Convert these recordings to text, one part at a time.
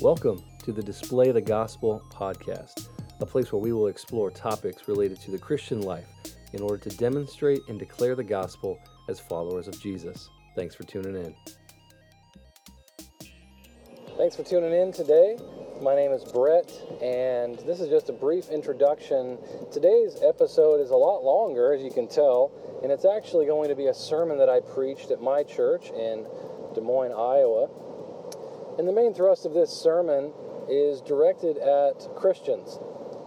Welcome to the Display the Gospel podcast, a place where we will explore topics related to the Christian life in order to demonstrate and declare the gospel as followers of Jesus. Thanks for tuning in. Thanks for tuning in today. My name is Brett, and this is just a brief introduction. Today's episode is a lot longer, as you can tell, and it's actually going to be a sermon that I preached at my church in Des Moines, Iowa. And the main thrust of this sermon is directed at Christians.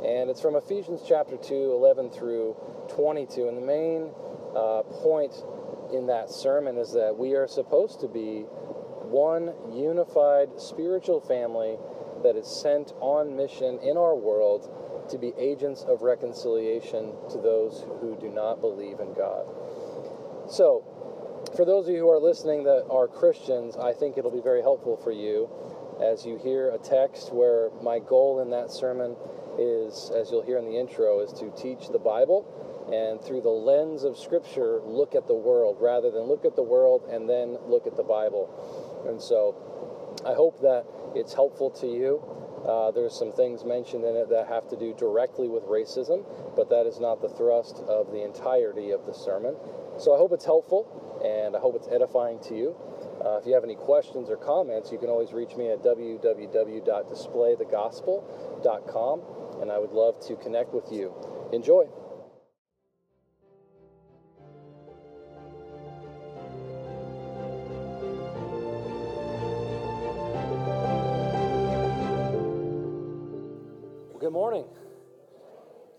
And it's from Ephesians chapter 2, 11 through 22. And the main uh, point in that sermon is that we are supposed to be one unified spiritual family that is sent on mission in our world to be agents of reconciliation to those who do not believe in God. So, for those of you who are listening that are Christians, I think it'll be very helpful for you as you hear a text where my goal in that sermon is, as you'll hear in the intro, is to teach the Bible and through the lens of Scripture look at the world rather than look at the world and then look at the Bible. And so I hope that it's helpful to you. Uh, there's some things mentioned in it that have to do directly with racism, but that is not the thrust of the entirety of the sermon. So I hope it's helpful and I hope it's edifying to you. Uh, if you have any questions or comments, you can always reach me at www.displaythegospel.com, and I would love to connect with you. Enjoy. Good morning.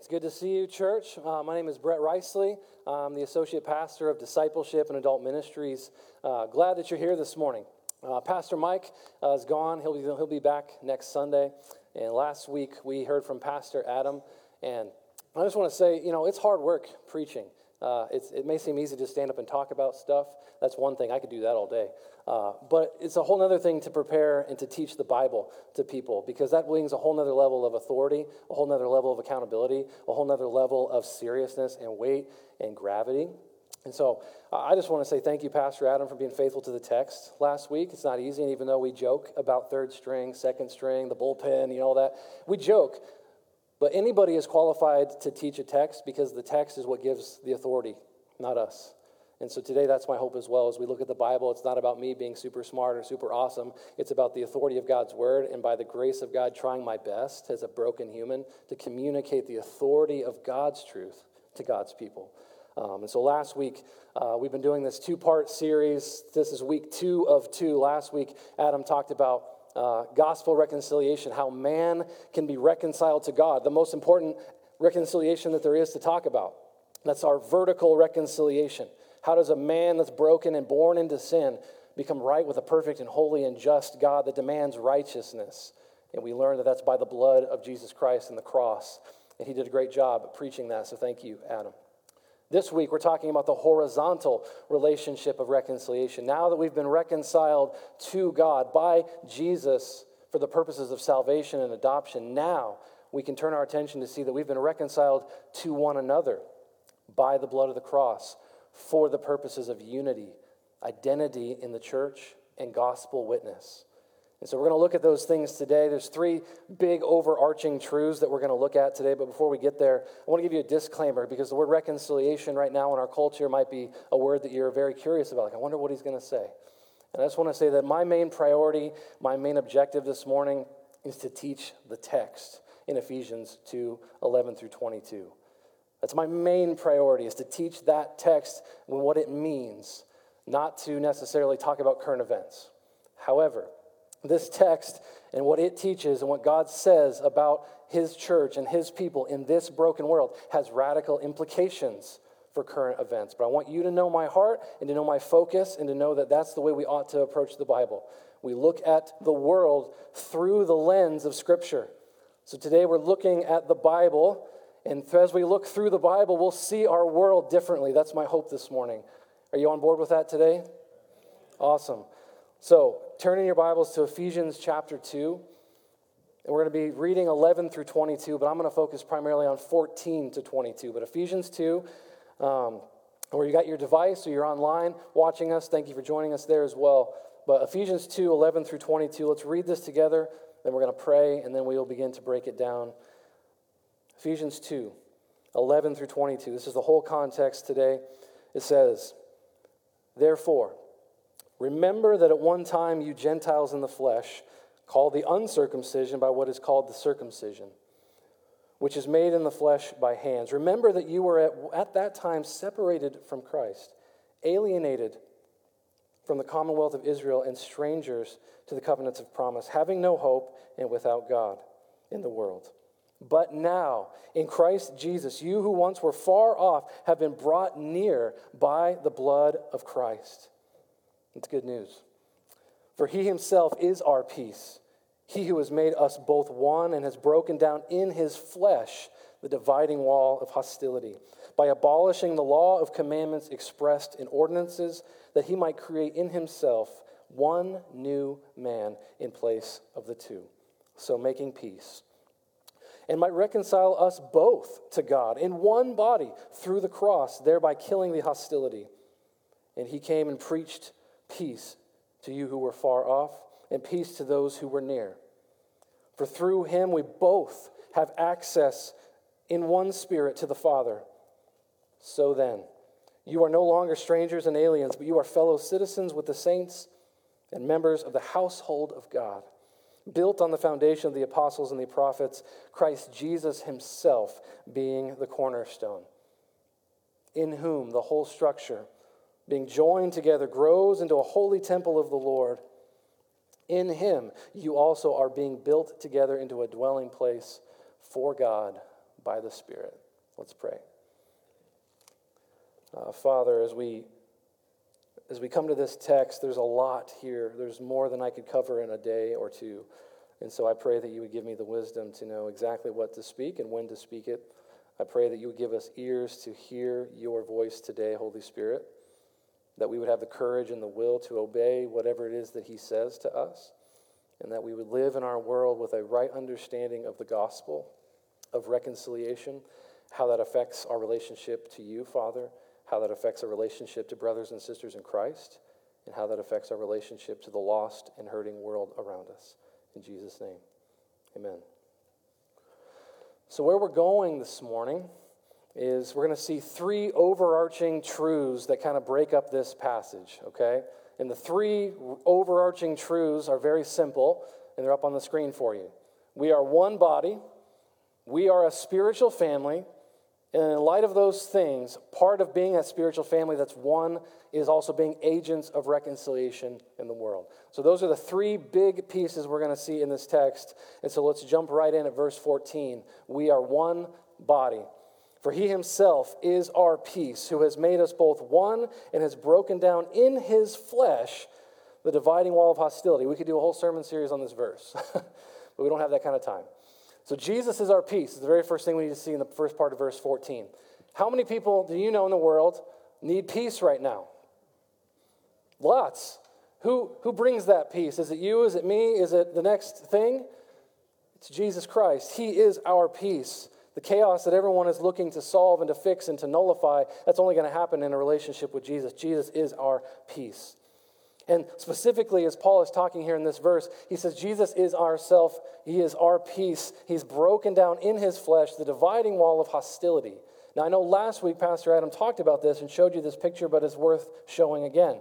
Good to see you, church. Uh, my name is Brett Riceley. I'm the associate pastor of discipleship and adult ministries. Uh, glad that you're here this morning. Uh, pastor Mike uh, is gone. He'll be, he'll be back next Sunday. And last week we heard from Pastor Adam. And I just want to say, you know, it's hard work preaching. Uh, it may seem easy to stand up and talk about stuff. That's one thing. I could do that all day. Uh, but it's a whole other thing to prepare and to teach the Bible to people because that brings a whole other level of authority, a whole other level of accountability, a whole other level of seriousness and weight and gravity. And so uh, I just want to say thank you, Pastor Adam, for being faithful to the text last week. It's not easy, and even though we joke about third string, second string, the bullpen, you know, all that, we joke. But anybody is qualified to teach a text because the text is what gives the authority, not us. And so today, that's my hope as well. As we look at the Bible, it's not about me being super smart or super awesome. It's about the authority of God's word, and by the grace of God, trying my best as a broken human to communicate the authority of God's truth to God's people. Um, and so last week, uh, we've been doing this two part series. This is week two of two. Last week, Adam talked about uh, gospel reconciliation, how man can be reconciled to God, the most important reconciliation that there is to talk about. That's our vertical reconciliation. How does a man that's broken and born into sin become right with a perfect and holy and just God that demands righteousness? And we learn that that's by the blood of Jesus Christ and the cross. And he did a great job preaching that, so thank you, Adam. This week, we're talking about the horizontal relationship of reconciliation. Now that we've been reconciled to God by Jesus for the purposes of salvation and adoption, now we can turn our attention to see that we've been reconciled to one another by the blood of the cross for the purposes of unity, identity in the church, and gospel witness. And so we're going to look at those things today. There's three big overarching truths that we're going to look at today. But before we get there, I want to give you a disclaimer because the word reconciliation right now in our culture might be a word that you're very curious about. Like, I wonder what he's going to say. And I just want to say that my main priority, my main objective this morning is to teach the text in Ephesians 2 11 through 22. That's my main priority is to teach that text and what it means, not to necessarily talk about current events. However, this text and what it teaches and what God says about his church and his people in this broken world has radical implications for current events. But I want you to know my heart and to know my focus and to know that that's the way we ought to approach the Bible. We look at the world through the lens of Scripture. So today we're looking at the Bible, and as we look through the Bible, we'll see our world differently. That's my hope this morning. Are you on board with that today? Awesome. So, turn in your Bibles to Ephesians chapter 2. And we're going to be reading 11 through 22, but I'm going to focus primarily on 14 to 22. But Ephesians 2, um, or you got your device or you're online watching us, thank you for joining us there as well. But Ephesians 2, 11 through 22, let's read this together then we're going to pray, and then we will begin to break it down. Ephesians 2 11 through 22. This is the whole context today. It says, Therefore, remember that at one time you Gentiles in the flesh, called the uncircumcision by what is called the circumcision, which is made in the flesh by hands. Remember that you were at, at that time separated from Christ, alienated from the commonwealth of Israel, and strangers to the covenants of promise, having no hope and without God in the world. But now, in Christ Jesus, you who once were far off have been brought near by the blood of Christ. It's good news. For he himself is our peace, he who has made us both one and has broken down in his flesh the dividing wall of hostility by abolishing the law of commandments expressed in ordinances, that he might create in himself one new man in place of the two, so making peace and might reconcile us both to God in one body through the cross, thereby killing the hostility. And he came and preached peace to you who were far off, and peace to those who were near. For through him we both have access in one spirit to the Father. So then, you are no longer strangers and aliens, but you are fellow citizens with the saints and members of the household of God built on the foundation of the apostles and the prophets, Christ Jesus himself being the cornerstone, in whom the whole structure, being joined together, grows into a holy temple of the Lord. In him you also are being built together into a dwelling place for God by the Spirit. Let's pray. Uh, Father, as we as we come to this text, there's a lot here. There's more than I could cover in a day or two. And so I pray that you would give me the wisdom to know exactly what to speak and when to speak it. I pray that you would give us ears to hear your voice today, Holy Spirit, that we would have the courage and the will to obey whatever it is that He says to us, and that we would live in our world with a right understanding of the gospel, of reconciliation, how that affects our relationship to you, Father how that affects our relationship to brothers and sisters in Christ, and how that affects our relationship to the lost and hurting world around us. In Jesus' name, amen. So, where we're going this morning is we're going to see three overarching truths that kind of break up this passage, okay? And the three overarching truths are very simple, and they're up on the screen for you. We are one body, we are a spiritual family, and in light of those things, part of being a spiritual family that's one is also being agents of reconciliation in the world. So, those are the three big pieces we're going to see in this text. And so, let's jump right in at verse 14. We are one body. For he himself is our peace, who has made us both one and has broken down in his flesh the dividing wall of hostility. We could do a whole sermon series on this verse, but we don't have that kind of time. So Jesus is our peace. It's the very first thing we need to see in the first part of verse 14. How many people do you know in the world need peace right now? Lots. Who, who brings that peace? Is it you? Is it me? Is it the next thing? It's Jesus Christ. He is our peace. The chaos that everyone is looking to solve and to fix and to nullify, that's only going to happen in a relationship with Jesus. Jesus is our peace. And specifically, as Paul is talking here in this verse, he says, Jesus is our self, he is our peace. He's broken down in his flesh the dividing wall of hostility. Now, I know last week Pastor Adam talked about this and showed you this picture, but it's worth showing again.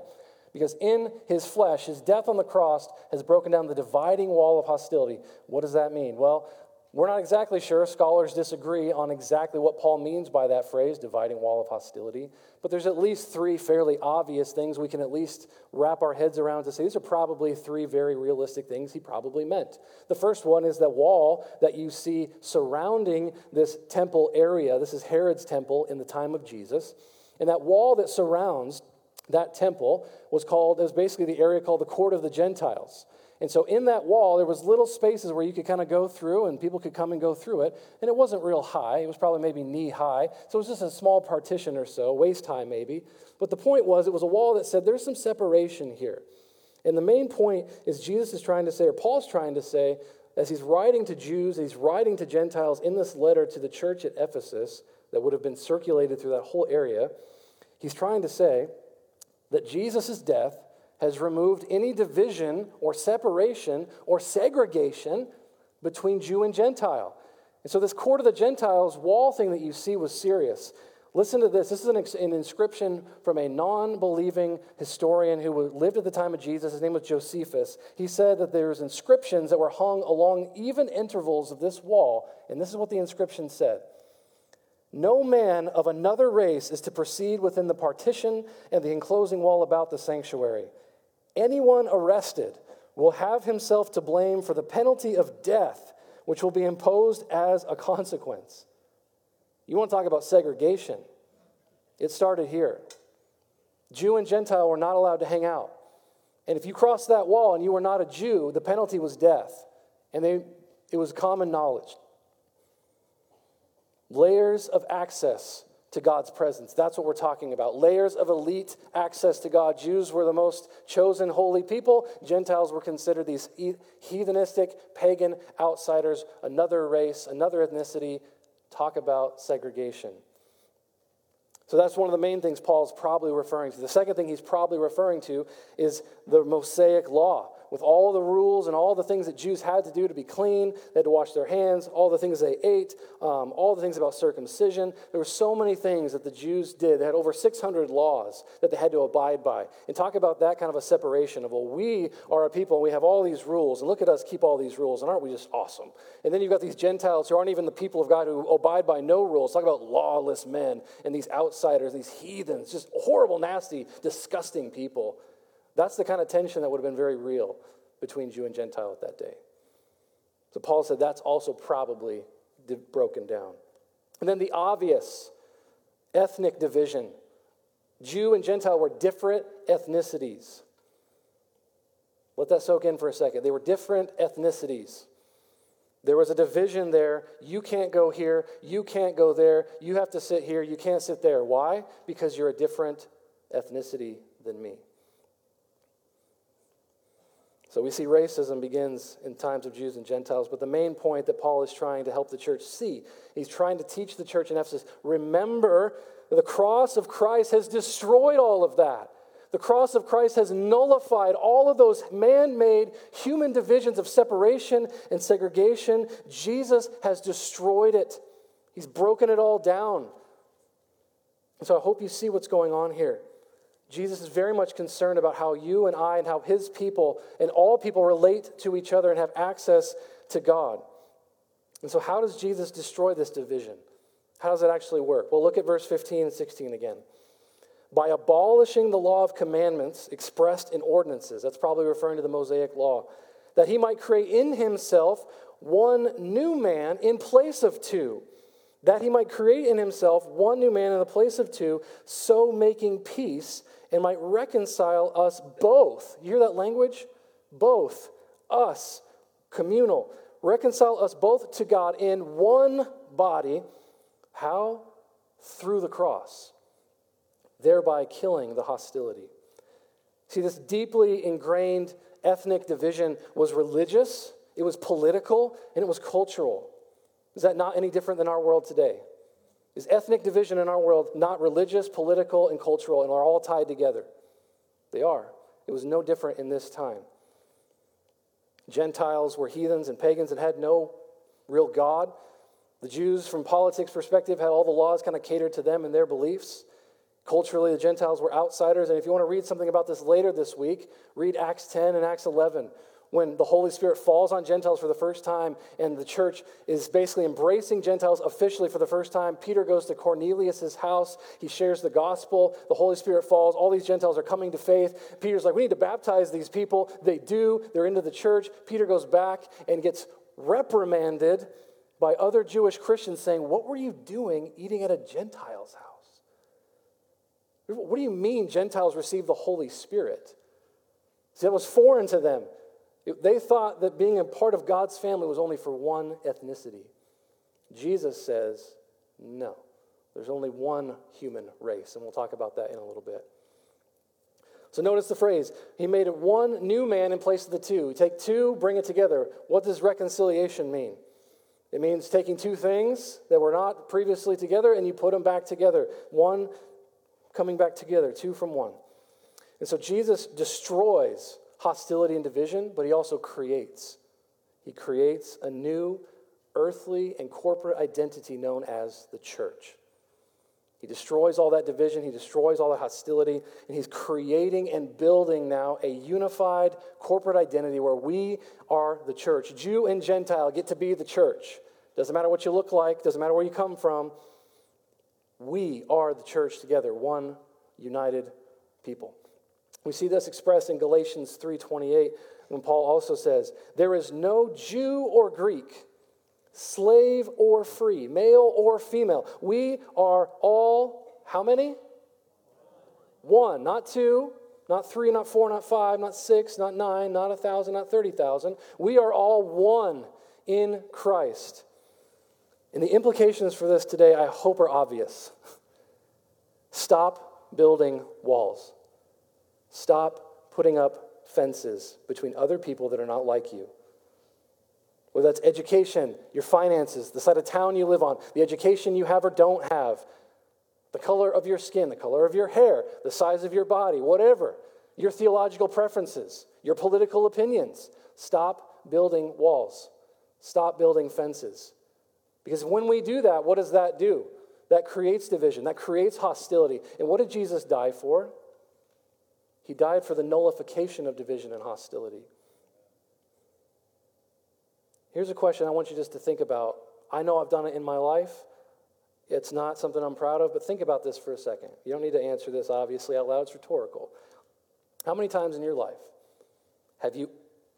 Because in his flesh, his death on the cross has broken down the dividing wall of hostility. What does that mean? Well, we're not exactly sure. Scholars disagree on exactly what Paul means by that phrase, dividing wall of hostility. But there's at least three fairly obvious things we can at least wrap our heads around to say these are probably three very realistic things he probably meant. The first one is that wall that you see surrounding this temple area. This is Herod's temple in the time of Jesus. And that wall that surrounds that temple was called, is basically the area called the court of the Gentiles. And so in that wall, there was little spaces where you could kind of go through and people could come and go through it. And it wasn't real high. It was probably maybe knee high. So it was just a small partition or so, waist high maybe. But the point was, it was a wall that said there's some separation here. And the main point is Jesus is trying to say, or Paul's trying to say, as he's writing to Jews, he's writing to Gentiles in this letter to the church at Ephesus that would have been circulated through that whole area, he's trying to say that Jesus' death has removed any division or separation or segregation between Jew and Gentile. And so, this court of the Gentiles wall thing that you see was serious. Listen to this. This is an, an inscription from a non believing historian who lived at the time of Jesus. His name was Josephus. He said that there's inscriptions that were hung along even intervals of this wall. And this is what the inscription said No man of another race is to proceed within the partition and the enclosing wall about the sanctuary. Anyone arrested will have himself to blame for the penalty of death, which will be imposed as a consequence. You want to talk about segregation? It started here. Jew and Gentile were not allowed to hang out. And if you crossed that wall and you were not a Jew, the penalty was death. And they, it was common knowledge. Layers of access to God's presence. That's what we're talking about. Layers of elite access to God. Jews were the most chosen holy people. Gentiles were considered these heathenistic, pagan outsiders, another race, another ethnicity, talk about segregation. So that's one of the main things Paul's probably referring to. The second thing he's probably referring to is the Mosaic law with all the rules and all the things that Jews had to do to be clean. They had to wash their hands, all the things they ate, um, all the things about circumcision. There were so many things that the Jews did. They had over 600 laws that they had to abide by. And talk about that kind of a separation of, well, we are a people and we have all these rules, and look at us keep all these rules, and aren't we just awesome? And then you've got these Gentiles who aren't even the people of God who abide by no rules. Talk about lawless men and these outsiders, these heathens, just horrible, nasty, disgusting people. That's the kind of tension that would have been very real between Jew and Gentile at that day. So Paul said that's also probably broken down. And then the obvious ethnic division Jew and Gentile were different ethnicities. Let that soak in for a second. They were different ethnicities. There was a division there. You can't go here. You can't go there. You have to sit here. You can't sit there. Why? Because you're a different ethnicity than me. So we see racism begins in times of Jews and Gentiles, but the main point that Paul is trying to help the church see, he's trying to teach the church in Ephesus remember, the cross of Christ has destroyed all of that. The cross of Christ has nullified all of those man made human divisions of separation and segregation. Jesus has destroyed it, He's broken it all down. And so I hope you see what's going on here. Jesus is very much concerned about how you and I and how his people and all people relate to each other and have access to God. And so, how does Jesus destroy this division? How does it actually work? Well, look at verse 15 and 16 again. By abolishing the law of commandments expressed in ordinances, that's probably referring to the Mosaic law, that he might create in himself one new man in place of two that he might create in himself one new man in the place of two, so making peace, and might reconcile us both. You hear that language? Both. Us. Communal. Reconcile us both to God in one body. How? Through the cross, thereby killing the hostility. See, this deeply ingrained ethnic division was religious, it was political, and it was cultural. Is that not any different than our world today? Is ethnic division in our world not religious, political, and cultural, and are all tied together? They are. It was no different in this time. Gentiles were heathens and pagans and had no real God. The Jews, from politics perspective, had all the laws kind of catered to them and their beliefs. Culturally, the Gentiles were outsiders. And if you want to read something about this later this week, read Acts 10 and Acts 11, when the Holy Spirit falls on Gentiles for the first time and the church is basically embracing Gentiles officially for the first time. Peter goes to Cornelius' house. He shares the gospel. The Holy Spirit falls. All these Gentiles are coming to faith. Peter's like, we need to baptize these people. They do. They're into the church. Peter goes back and gets reprimanded by other Jewish Christians saying, What were you doing eating at a Gentile's house? What do you mean Gentiles receive the Holy Spirit? See, that was foreign to them. They thought that being a part of God's family was only for one ethnicity. Jesus says, no, there's only one human race, and we'll talk about that in a little bit. So notice the phrase, he made one new man in place of the two. take two, bring it together. What does reconciliation mean? It means taking two things that were not previously together and you put them back together. One coming back together, two from one. And so Jesus destroys hostility and division, but he also creates. He creates a new earthly and corporate identity known as the church. He destroys all that division, he destroys all the hostility, and he's creating and building now a unified corporate identity where we are the church. Jew and Gentile get to be the church. Doesn't matter what you look like, doesn't matter where you come from. We are the church together, one united people. We see this expressed in Galatians 3:28 when Paul also says, "There is no Jew or Greek, slave or free, male or female. We are all how many? One, not two, not three, not four, not five, not six, not nine, not a thousand, not 30,000. We are all one in Christ. And the implications for this today, I hope, are obvious. Stop building walls. Stop putting up fences between other people that are not like you. Whether that's education, your finances, the side of town you live on, the education you have or don't have, the color of your skin, the color of your hair, the size of your body, whatever, your theological preferences, your political opinions. Stop building walls. Stop building fences. Because when we do that, what does that do? That creates division, that creates hostility. And what did Jesus die for? He died for the nullification of division and hostility. Here's a question I want you just to think about. I know I've done it in my life. It's not something I'm proud of, but think about this for a second. You don't need to answer this, obviously, out loud. It's rhetorical. How many times in your life have you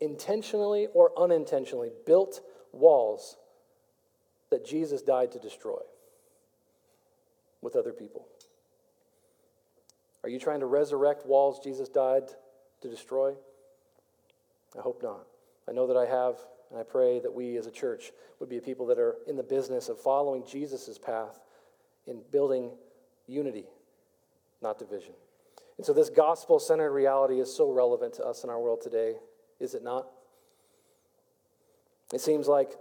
intentionally or unintentionally built walls that Jesus died to destroy with other people? Are you trying to resurrect walls Jesus died to destroy? I hope not. I know that I have, and I pray that we as a church would be a people that are in the business of following Jesus' path in building unity, not division. And so, this gospel centered reality is so relevant to us in our world today, is it not? It seems like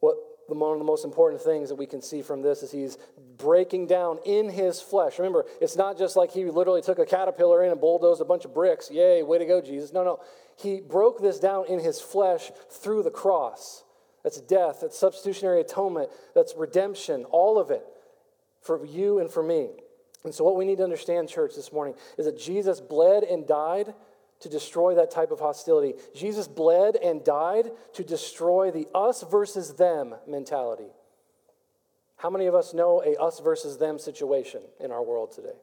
what one of the most important things that we can see from this is he's breaking down in his flesh. Remember, it's not just like he literally took a caterpillar in and bulldozed a bunch of bricks. Yay, way to go, Jesus. No, no. He broke this down in his flesh through the cross. That's death, that's substitutionary atonement, that's redemption, all of it for you and for me. And so, what we need to understand, church, this morning is that Jesus bled and died to destroy that type of hostility. Jesus bled and died to destroy the us versus them mentality. How many of us know a us versus them situation in our world today?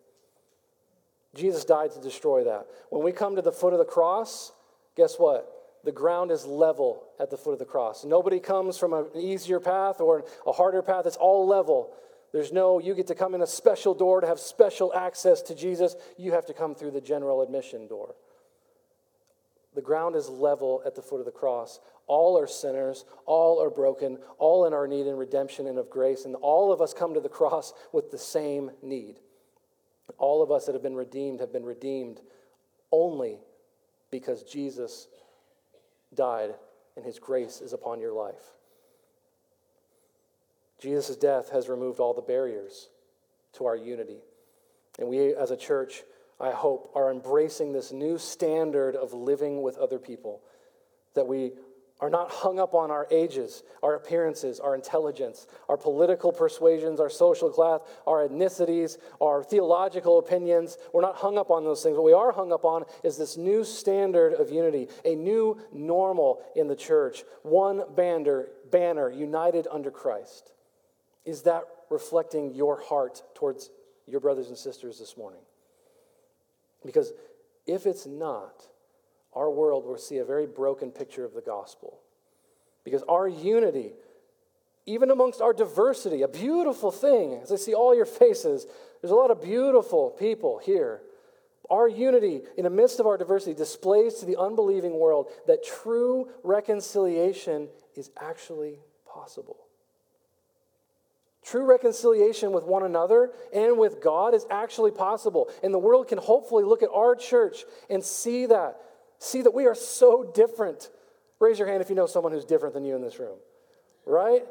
Jesus died to destroy that. When we come to the foot of the cross, guess what? The ground is level at the foot of the cross. Nobody comes from an easier path or a harder path. It's all level. There's no, you get to come in a special door to have special access to Jesus. You have to come through the general admission door. The ground is level at the foot of the cross. All are sinners, all are broken, all in our need in redemption and of grace, and all of us come to the cross with the same need. All of us that have been redeemed have been redeemed only because Jesus died and his grace is upon your life. Jesus' death has removed all the barriers to our unity. And we as a church I hope, are embracing this new standard of living with other people. That we are not hung up on our ages, our appearances, our intelligence, our political persuasions, our social class, our ethnicities, our theological opinions. We're not hung up on those things. What we are hung up on is this new standard of unity, a new normal in the church, one banner, banner united under Christ. Is that reflecting your heart towards your brothers and sisters this morning? Because if it's not, our world will see a very broken picture of the gospel. Because our unity, even amongst our diversity, a beautiful thing, as I see all your faces, there's a lot of beautiful people here. Our unity in the midst of our diversity displays to the unbelieving world that true reconciliation is actually possible. True reconciliation with one another and with God is actually possible. And the world can hopefully look at our church and see that. See that we are so different. Raise your hand if you know someone who's different than you in this room. Right?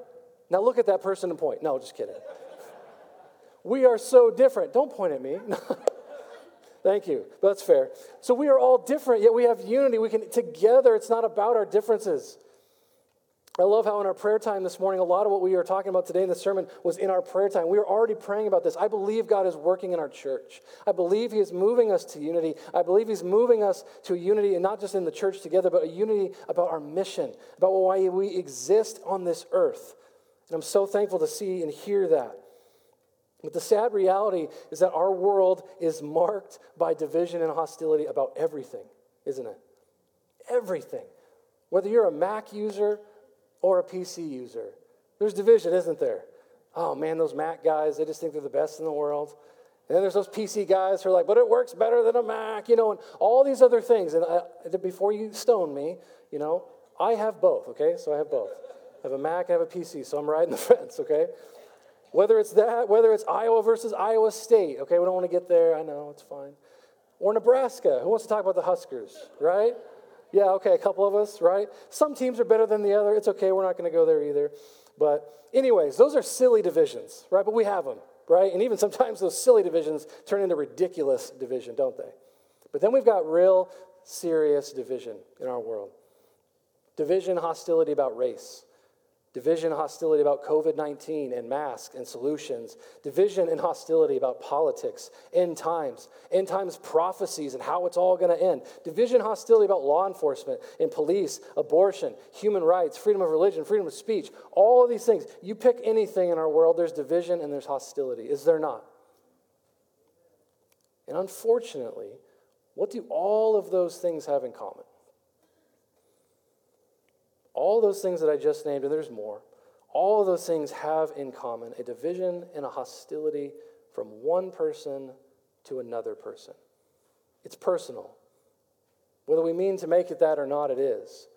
Now look at that person and point. No, just kidding. we are so different. Don't point at me. Thank you. That's fair. So we are all different, yet we have unity. We can together, it's not about our differences. I love how in our prayer time this morning, a lot of what we are talking about today in the sermon was in our prayer time. We were already praying about this. I believe God is working in our church. I believe He is moving us to unity. I believe He's moving us to unity, and not just in the church together, but a unity about our mission, about why we exist on this earth. And I'm so thankful to see and hear that. But the sad reality is that our world is marked by division and hostility about everything, isn't it? Everything. Whether you're a Mac user or a PC user, there's division, isn't there? Oh man, those Mac guys, they just think they're the best in the world. And then there's those PC guys who are like, but it works better than a Mac, you know, and all these other things. And I, before you stone me, you know, I have both, okay? So I have both. I have a Mac I have a PC, so I'm riding the fence, okay? Whether it's that, whether it's Iowa versus Iowa State, okay, we don't want to get there, I know, it's fine. Or Nebraska, who wants to talk about the Huskers, right? Yeah, okay, a couple of us, right? Some teams are better than the other. It's okay, we're not going to go there either. But, anyways, those are silly divisions, right? But we have them, right? And even sometimes those silly divisions turn into ridiculous division, don't they? But then we've got real serious division in our world division, hostility about race division and hostility about COVID 19 and masks and solutions, division and hostility about politics, end times, end times prophecies and how it's all going to end, division and hostility about law enforcement and police, abortion, human rights, freedom of religion, freedom of speech, all of these things. You pick anything in our world, there's division and there's hostility. Is there not? And unfortunately, what do all of those things have in common? All those things that I just named, and there's more, all of those things have in common a division and a hostility from one person to another person. It's personal. Whether we mean to make it that or not, it is.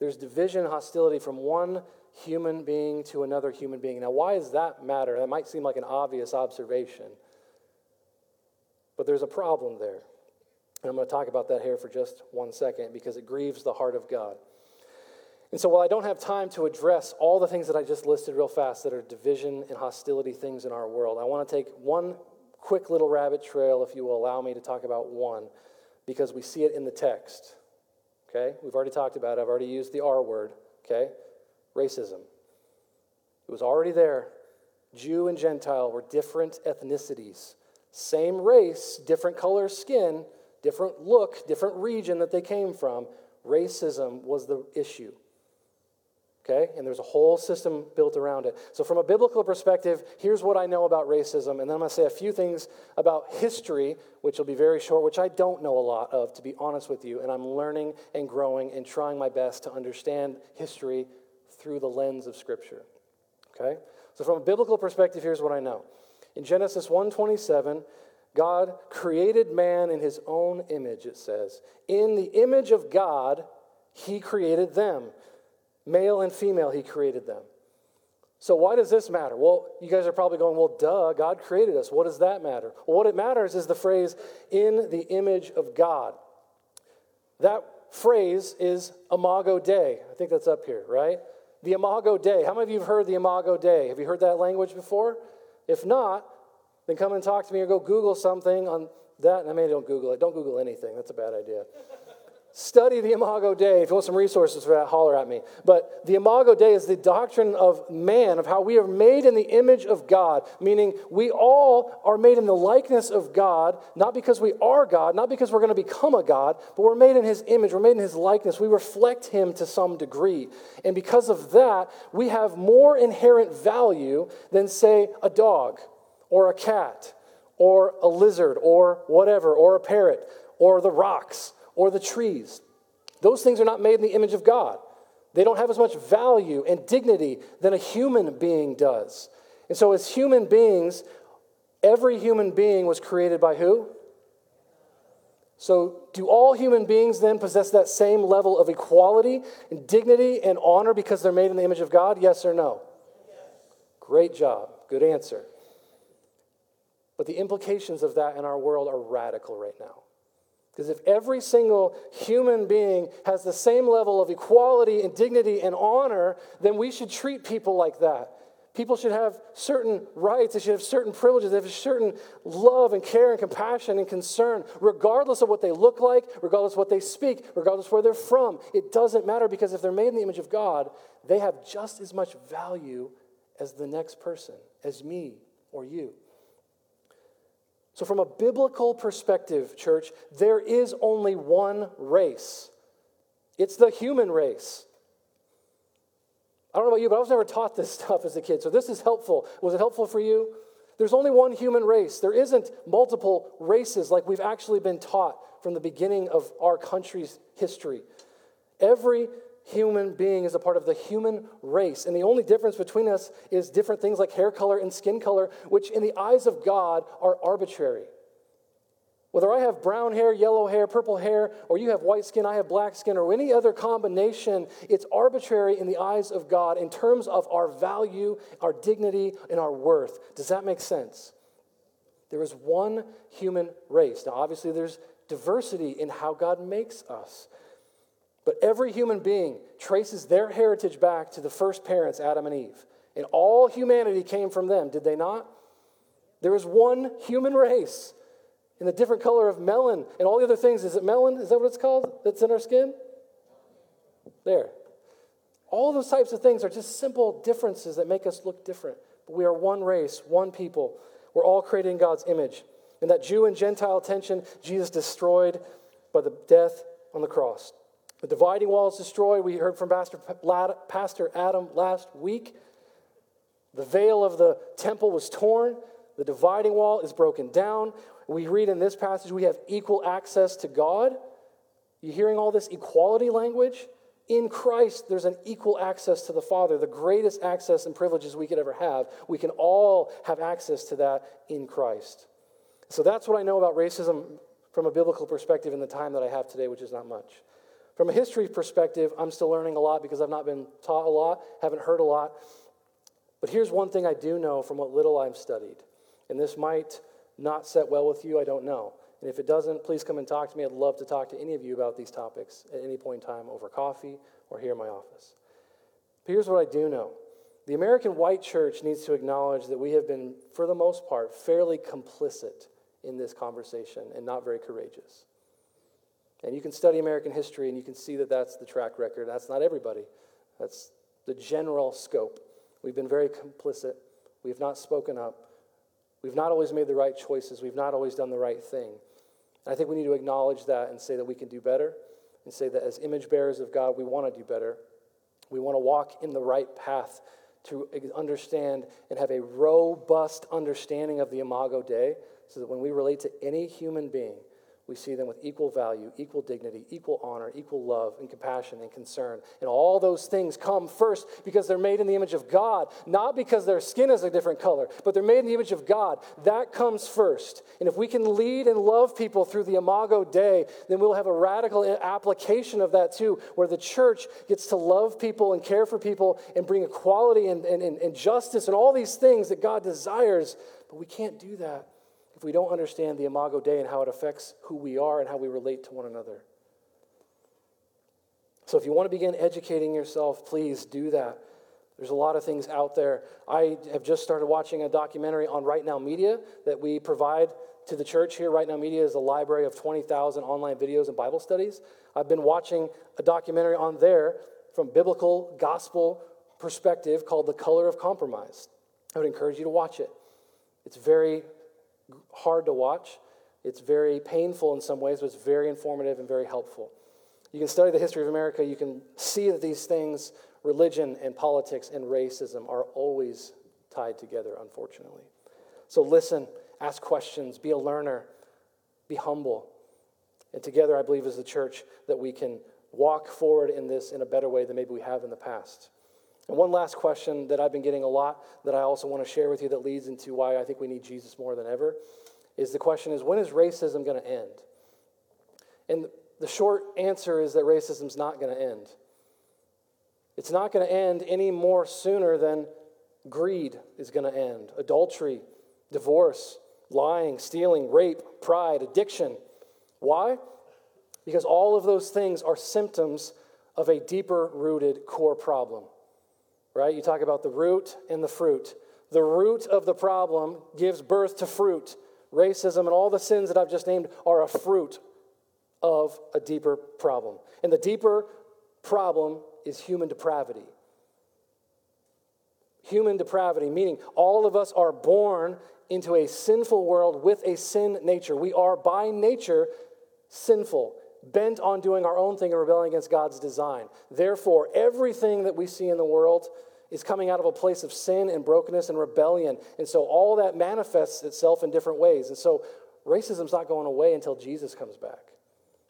There's division hostility from one human being to another human being. Now, why does that matter? That might seem like an obvious observation, but there's a problem there. And I'm going to talk about that here for just one second because it grieves the heart of God. And so, while I don't have time to address all the things that I just listed real fast that are division and hostility things in our world, I want to take one quick little rabbit trail, if you will allow me to talk about one, because we see it in the text. Okay? We've already talked about it. I've already used the R word. Okay? Racism. It was already there. Jew and Gentile were different ethnicities. Same race, different color skin, different look, different region that they came from. Racism was the issue okay? And there's a whole system built around it. So, from a biblical perspective, here's what I know about racism, and then I'm going to say a few things about history, which will be very short, which I don't know a lot of, to be honest with you, and I'm learning and growing and trying my best to understand history through the lens of Scripture, okay? So, from a biblical perspective, here's what I know. In Genesis 1:27, God created man in his own image, it says. In the image of God, he created them. Male and female, he created them. So, why does this matter? Well, you guys are probably going, well, duh, God created us. What does that matter? Well, what it matters is the phrase, in the image of God. That phrase is Imago Dei. I think that's up here, right? The Imago Dei. How many of you have heard the Imago Dei? Have you heard that language before? If not, then come and talk to me or go Google something on that. And I mean, don't Google it. Don't Google anything. That's a bad idea. Study the Imago Dei. If you want some resources for that, holler at me. But the Imago Dei is the doctrine of man, of how we are made in the image of God, meaning we all are made in the likeness of God, not because we are God, not because we're going to become a God, but we're made in His image, we're made in His likeness. We reflect Him to some degree. And because of that, we have more inherent value than, say, a dog or a cat or a lizard or whatever, or a parrot or the rocks or the trees. Those things are not made in the image of God. They don't have as much value and dignity than a human being does. And so, as human beings, every human being was created by who? So, do all human beings then possess that same level of equality and dignity and honor because they're made in the image of God? Yes or no? Yes. Great job. Good answer. But the implications of that in our world are radical right now. Because if every single human being has the same level of equality and dignity and honor, then we should treat people like that. People should have certain rights, they should have certain privileges, they have a certain love and care and compassion and concern, regardless of what they look like, regardless of what they speak, regardless of where they're from. It doesn't matter because if they're made in the image of God, they have just as much value as the next person, as me or you. So, from a biblical perspective, church, there is only one race it's the human race. I don't know about you, but I was never taught this stuff as a kid, so this is helpful. Was it helpful for you? There's only one human race. There isn't multiple races like we've actually been taught from the beginning of our country's history. Every human being is a part of the human race. And the only difference between us is different things like hair color and skin color, which in the eyes of God are arbitrary. Whether I have brown hair, yellow hair, purple hair, or you have white skin, I have black skin, or any other combination, it's arbitrary in the eyes of God in terms of our value, our dignity, and our worth. Does that make sense? There is one human race. Now, obviously, there's diversity in how God makes us. But every human being traces their heritage back to the first parents, Adam and Eve. And all humanity came from them, did they not? There is one human race in the different color of melon and all the other things. Is it melon? Is that what it's called that's in our skin? There. All those types of things are just simple differences that make us look different. But we are one race, one people. We're all created in God's image. And that Jew and Gentile tension, Jesus destroyed by the death on the cross. The dividing wall is destroyed. We heard from Pastor, Adam last week. The veil of the temple was torn. The dividing wall is broken down. We read in this passage we have equal access to God. You hearing all this equality language? In Christ, there's an equal access to the Father, the greatest access and privileges we could ever have. We can all have access to that in Christ. So that's what I know about racism from a biblical perspective in the time that I have today, which is not much. From a history perspective, I'm still learning a lot because I've not been taught a lot, haven't heard a lot. But here's one thing I do know from what little I've studied, and this might not set well with you, I don't know. And if it doesn't, please come and talk to me. I'd love to talk to any of you about these topics at any point in time over coffee or here in my office. But here's what I do know the American white church needs to acknowledge that we have been, for the most part, fairly complicit in this conversation and not very courageous. And you can study American history and you can see that that's the track record. That's not everybody, that's the general scope. We've been very complicit. We have not spoken up. We've not always made the right choices. We've not always done the right thing. And I think we need to acknowledge that and say that we can do better and say that as image bearers of God, we want to do better. We want to walk in the right path to understand and have a robust understanding of the Imago Dei so that when we relate to any human being, we see them with equal value, equal dignity, equal honor, equal love, and compassion and concern. And all those things come first because they're made in the image of God, not because their skin is a different color, but they're made in the image of God. That comes first. And if we can lead and love people through the Imago Dei, then we'll have a radical application of that too, where the church gets to love people and care for people and bring equality and, and, and justice and all these things that God desires. But we can't do that we don't understand the Imago Dei and how it affects who we are and how we relate to one another. So if you want to begin educating yourself, please do that. There's a lot of things out there. I have just started watching a documentary on Right Now Media that we provide to the church here. Right Now Media is a library of 20,000 online videos and Bible studies. I've been watching a documentary on there from biblical gospel perspective called The Color of Compromise. I would encourage you to watch it. It's very hard to watch. It's very painful in some ways, but it's very informative and very helpful. You can study the history of America, you can see that these things, religion and politics and racism, are always tied together, unfortunately. So listen, ask questions, be a learner, be humble. And together, I believe, as the church, that we can walk forward in this in a better way than maybe we have in the past. And one last question that I've been getting a lot that I also want to share with you that leads into why I think we need Jesus more than ever is the question is when is racism going to end? And the short answer is that racism's not going to end. It's not going to end any more sooner than greed is going to end, adultery, divorce, lying, stealing, rape, pride, addiction. Why? Because all of those things are symptoms of a deeper rooted core problem. Right? You talk about the root and the fruit. The root of the problem gives birth to fruit. Racism and all the sins that I've just named are a fruit of a deeper problem. And the deeper problem is human depravity. Human depravity, meaning all of us are born into a sinful world with a sin nature. We are by nature sinful, bent on doing our own thing and rebelling against God's design. Therefore, everything that we see in the world is coming out of a place of sin and brokenness and rebellion. And so all that manifests itself in different ways. And so racism's not going away until Jesus comes back.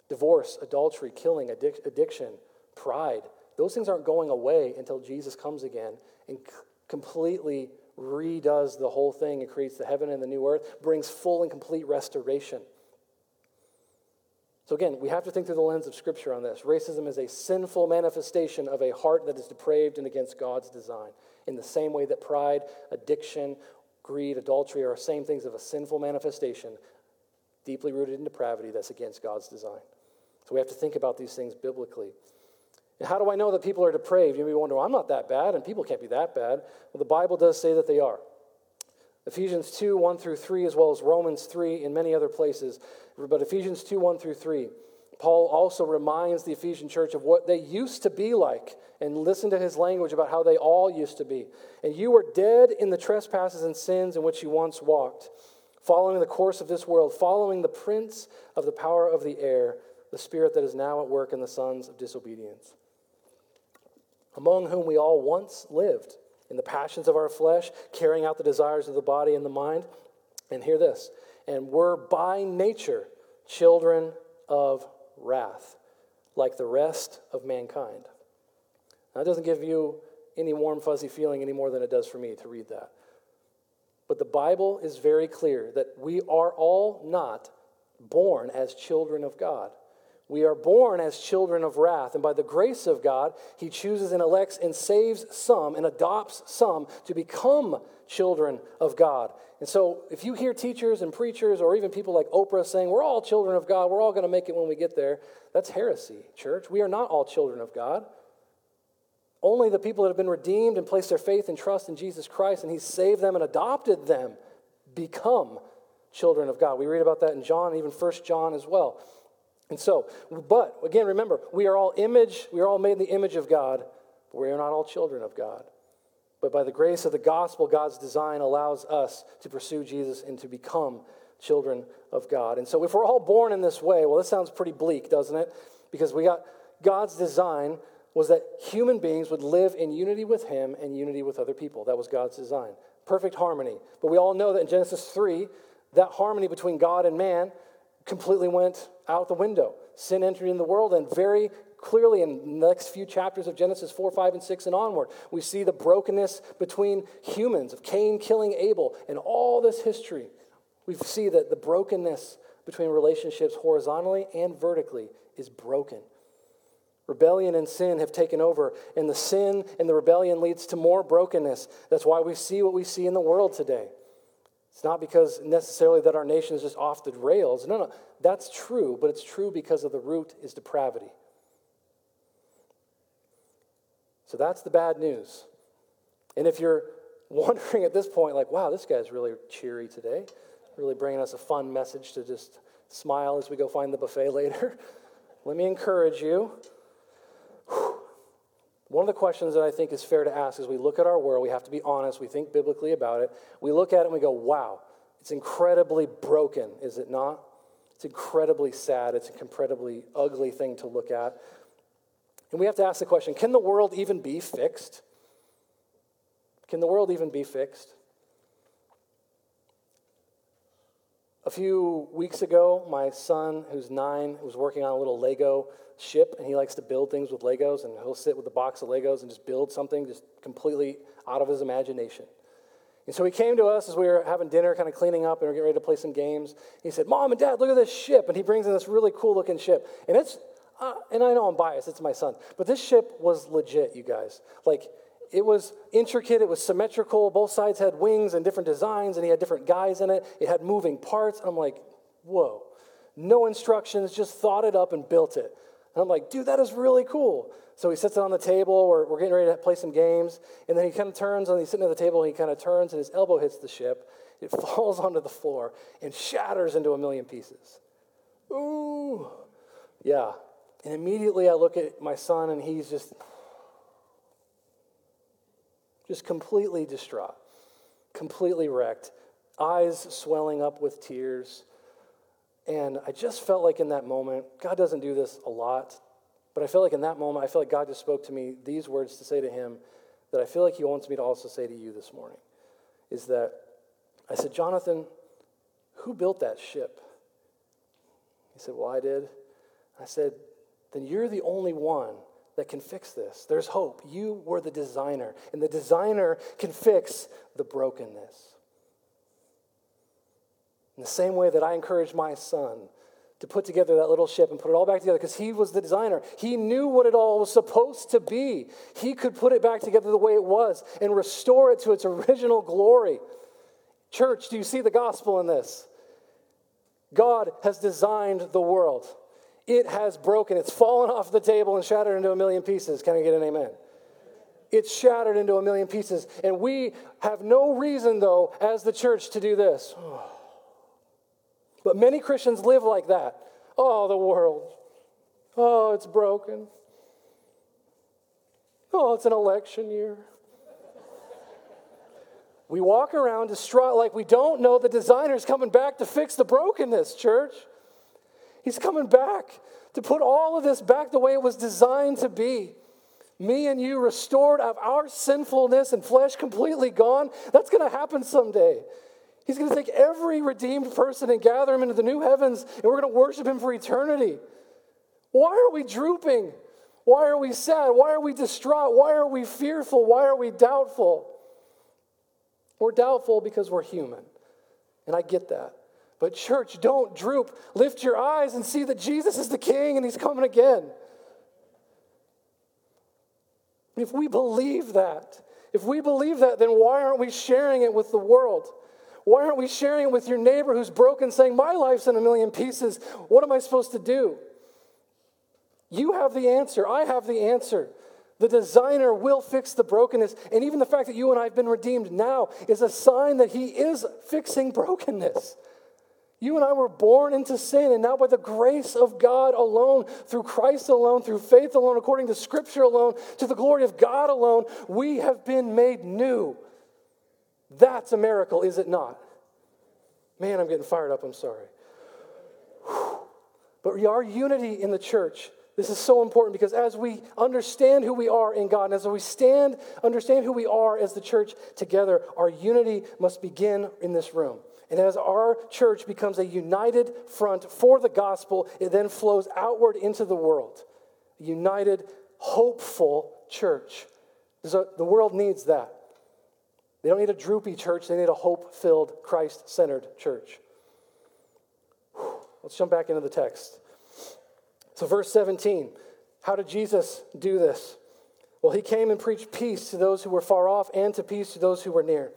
Divorce, adultery, killing, addic- addiction, pride, those things aren't going away until Jesus comes again and c- completely redoes the whole thing and creates the heaven and the new earth, brings full and complete restoration. So, again, we have to think through the lens of Scripture on this. Racism is a sinful manifestation of a heart that is depraved and against God's design. In the same way that pride, addiction, greed, adultery are the same things of a sinful manifestation, deeply rooted in depravity that's against God's design. So, we have to think about these things biblically. And how do I know that people are depraved? You may wonder, well, I'm not that bad, and people can't be that bad. Well, the Bible does say that they are. Ephesians 2, 1 through 3, as well as Romans 3 and many other places. But Ephesians 2, 1 through 3, Paul also reminds the Ephesian church of what they used to be like and listen to his language about how they all used to be. And you were dead in the trespasses and sins in which you once walked, following the course of this world, following the prince of the power of the air, the spirit that is now at work in the sons of disobedience, among whom we all once lived in the passions of our flesh, carrying out the desires of the body and the mind. And hear this and we're by nature children of wrath, like the rest of mankind. Now, that doesn't give you any warm, fuzzy feeling any more than it does for me to read that. But the Bible is very clear that we are all not born as children of God. We are born as children of wrath, and by the grace of God, He chooses and elects and saves some and adopts some to become children of God. And so, if you hear teachers and preachers or even people like Oprah saying, We're all children of God, we're all going to make it when we get there, that's heresy, church. We are not all children of God. Only the people that have been redeemed and placed their faith and trust in Jesus Christ and He saved them and adopted them become children of God. We read about that in John, even First John as well. And so, but again, remember, we are all image, we are all made in the image of God, but we are not all children of God. But by the grace of the gospel, God's design allows us to pursue Jesus and to become children of God. And so, if we're all born in this way, well, this sounds pretty bleak, doesn't it? Because we got God's design was that human beings would live in unity with Him and unity with other people. That was God's design. Perfect harmony. But we all know that in Genesis 3, that harmony between God and man completely went out the window. Sin entered in the world, and very clearly in the next few chapters of Genesis 4, 5, and 6 and onward, we see the brokenness between humans, of Cain killing Abel, and all this history. We see that the brokenness between relationships horizontally and vertically is broken. Rebellion and sin have taken over, and the sin and the rebellion leads to more brokenness. That's why we see what we see in the world today. It's not because necessarily that our nation is just off the rails. No, no, that's true, but it's true because of the root is depravity. So that's the bad news. And if you're wondering at this point, like, wow, this guy's really cheery today, really bringing us a fun message to just smile as we go find the buffet later, let me encourage you. One of the questions that I think is fair to ask as we look at our world, we have to be honest, we think biblically about it. We look at it and we go, wow, it's incredibly broken, is it not? It's incredibly sad. It's an incredibly ugly thing to look at. And we have to ask the question can the world even be fixed? Can the world even be fixed? A few weeks ago, my son, who's nine, was working on a little Lego ship, and he likes to build things with Legos, and he'll sit with a box of Legos and just build something just completely out of his imagination. And so he came to us as we were having dinner, kind of cleaning up, and we are getting ready to play some games. He said, Mom and Dad, look at this ship. And he brings in this really cool looking ship. And it's, uh, and I know I'm biased, it's my son, but this ship was legit, you guys. Like, it was intricate, it was symmetrical. Both sides had wings and different designs, and he had different guys in it. It had moving parts. I'm like, whoa. No instructions, just thought it up and built it. And I'm like, dude, that is really cool. So he sits it on the table, we're, we're getting ready to play some games, and then he kind of turns, and he's sitting at the table, and he kind of turns, and his elbow hits the ship. It falls onto the floor and shatters into a million pieces. Ooh. Yeah. And immediately I look at my son, and he's just, just completely distraught, completely wrecked, eyes swelling up with tears. And I just felt like in that moment, God doesn't do this a lot, but I feel like in that moment, I feel like God just spoke to me these words to say to him that I feel like he wants me to also say to you this morning is that I said, Jonathan, who built that ship? He said, Well, I did. I said, Then you're the only one that can fix this. There's hope. You were the designer, and the designer can fix the brokenness. In the same way that I encourage my son to put together that little ship and put it all back together because he was the designer. He knew what it all was supposed to be. He could put it back together the way it was and restore it to its original glory. Church, do you see the gospel in this? God has designed the world. It has broken. It's fallen off the table and shattered into a million pieces. Can I get an amen? It's shattered into a million pieces. And we have no reason, though, as the church, to do this. But many Christians live like that. Oh, the world. Oh, it's broken. Oh, it's an election year. We walk around distraught like we don't know the designer's coming back to fix the brokenness, church. He's coming back to put all of this back the way it was designed to be. Me and you restored of our sinfulness and flesh completely gone. That's going to happen someday. He's going to take every redeemed person and gather them into the new heavens, and we're going to worship him for eternity. Why are we drooping? Why are we sad? Why are we distraught? Why are we fearful? Why are we doubtful? We're doubtful because we're human. And I get that. But, church, don't droop. Lift your eyes and see that Jesus is the King and He's coming again. If we believe that, if we believe that, then why aren't we sharing it with the world? Why aren't we sharing it with your neighbor who's broken, saying, My life's in a million pieces? What am I supposed to do? You have the answer. I have the answer. The designer will fix the brokenness. And even the fact that you and I have been redeemed now is a sign that he is fixing brokenness. You and I were born into sin, and now by the grace of God alone, through Christ alone, through faith alone, according to Scripture alone, to the glory of God alone, we have been made new. That's a miracle, is it not? Man, I'm getting fired up. I'm sorry. But our unity in the church, this is so important because as we understand who we are in God, and as we stand, understand who we are as the church together, our unity must begin in this room. And as our church becomes a united front for the gospel, it then flows outward into the world. A united, hopeful church. A, the world needs that. They don't need a droopy church, they need a hope filled, Christ centered church. Let's jump back into the text. So, verse 17 how did Jesus do this? Well, he came and preached peace to those who were far off and to peace to those who were near.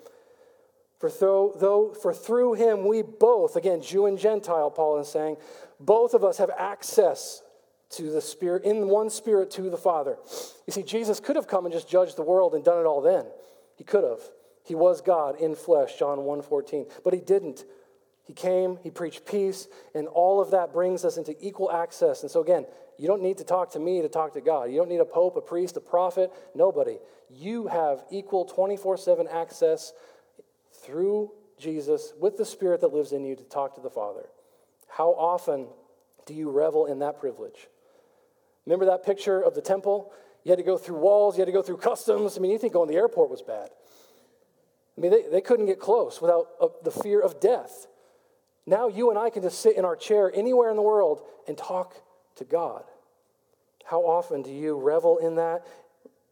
For, though, though, for through him we both, again, Jew and Gentile, Paul is saying, both of us have access to the Spirit, in one Spirit to the Father. You see, Jesus could have come and just judged the world and done it all then. He could have. He was God in flesh, John 1:14. But he didn't. He came, he preached peace, and all of that brings us into equal access. And so again, you don't need to talk to me to talk to God. You don't need a pope, a priest, a prophet, nobody. You have equal 24/7 access through Jesus with the Spirit that lives in you to talk to the Father. How often do you revel in that privilege? Remember that picture of the temple? You had to go through walls, you had to go through customs. I mean, you think going to the airport was bad. I mean, they, they couldn't get close without uh, the fear of death. Now you and I can just sit in our chair anywhere in the world and talk to God. How often do you revel in that,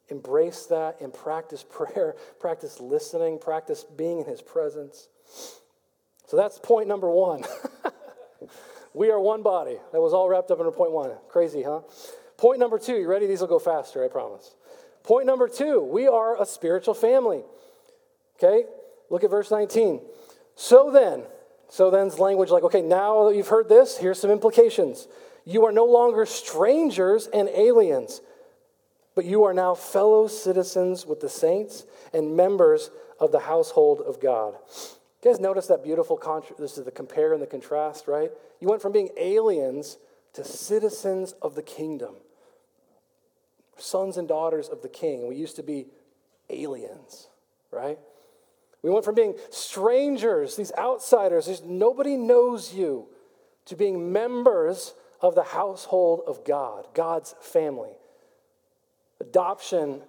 embrace that, and practice prayer, practice listening, practice being in His presence? So that's point number one. we are one body. That was all wrapped up into point one. Crazy, huh? Point number two, you ready? These will go faster, I promise. Point number two, we are a spiritual family. Okay? Look at verse 19. So then, so then's language like, okay, now that you've heard this, here's some implications. You are no longer strangers and aliens. But you are now fellow citizens with the saints and members of the household of God. You guys notice that beautiful contrast? This is the compare and the contrast, right? You went from being aliens to citizens of the kingdom, sons and daughters of the king. We used to be aliens, right? We went from being strangers, these outsiders, there's, nobody knows you, to being members of the household of God, God's family. Adoption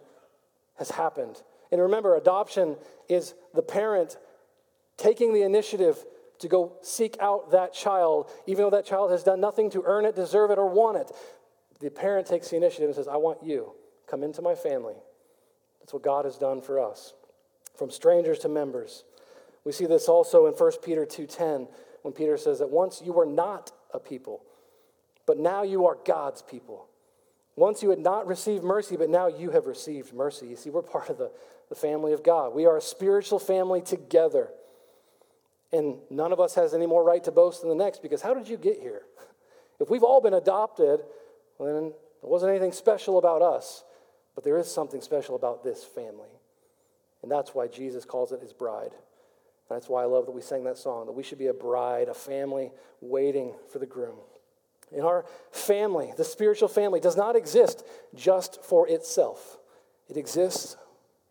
has happened. And remember, adoption is the parent taking the initiative to go seek out that child, even though that child has done nothing to earn it, deserve it, or want it. The parent takes the initiative and says, I want you. Come into my family. That's what God has done for us. From strangers to members. We see this also in 1 Peter 2:10 when Peter says that once you were not a people, but now you are God's people. Once you had not received mercy, but now you have received mercy. You see, we're part of the, the family of God. We are a spiritual family together. And none of us has any more right to boast than the next because how did you get here? If we've all been adopted, well, then there wasn't anything special about us, but there is something special about this family. And that's why Jesus calls it his bride. And that's why I love that we sang that song, that we should be a bride, a family waiting for the groom. In our family, the spiritual family does not exist just for itself, it exists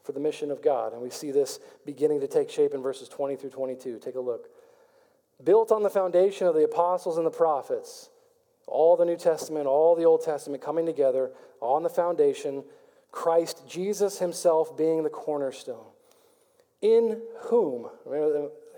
for the mission of God. And we see this beginning to take shape in verses 20 through 22. Take a look. Built on the foundation of the apostles and the prophets, all the New Testament, all the Old Testament coming together on the foundation, Christ Jesus himself being the cornerstone. In whom,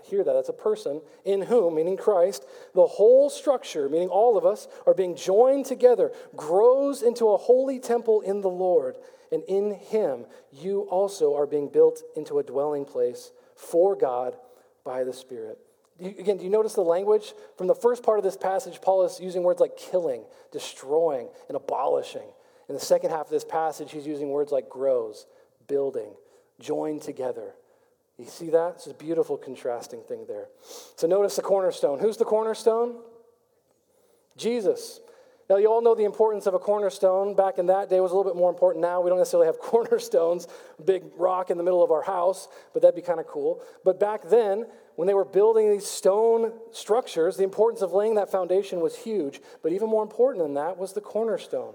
hear that, that's a person, in whom, meaning Christ, the whole structure, meaning all of us, are being joined together, grows into a holy temple in the Lord. And in him, you also are being built into a dwelling place for God by the Spirit. Again, do you notice the language? From the first part of this passage, Paul is using words like killing, destroying, and abolishing. In the second half of this passage, he's using words like grows, building, joined together. You see that? It's a beautiful contrasting thing there. So notice the cornerstone. Who's the cornerstone? Jesus. Now, you all know the importance of a cornerstone. Back in that day, was a little bit more important now. We don't necessarily have cornerstones, big rock in the middle of our house, but that'd be kind of cool. But back then, when they were building these stone structures, the importance of laying that foundation was huge. But even more important than that was the cornerstone.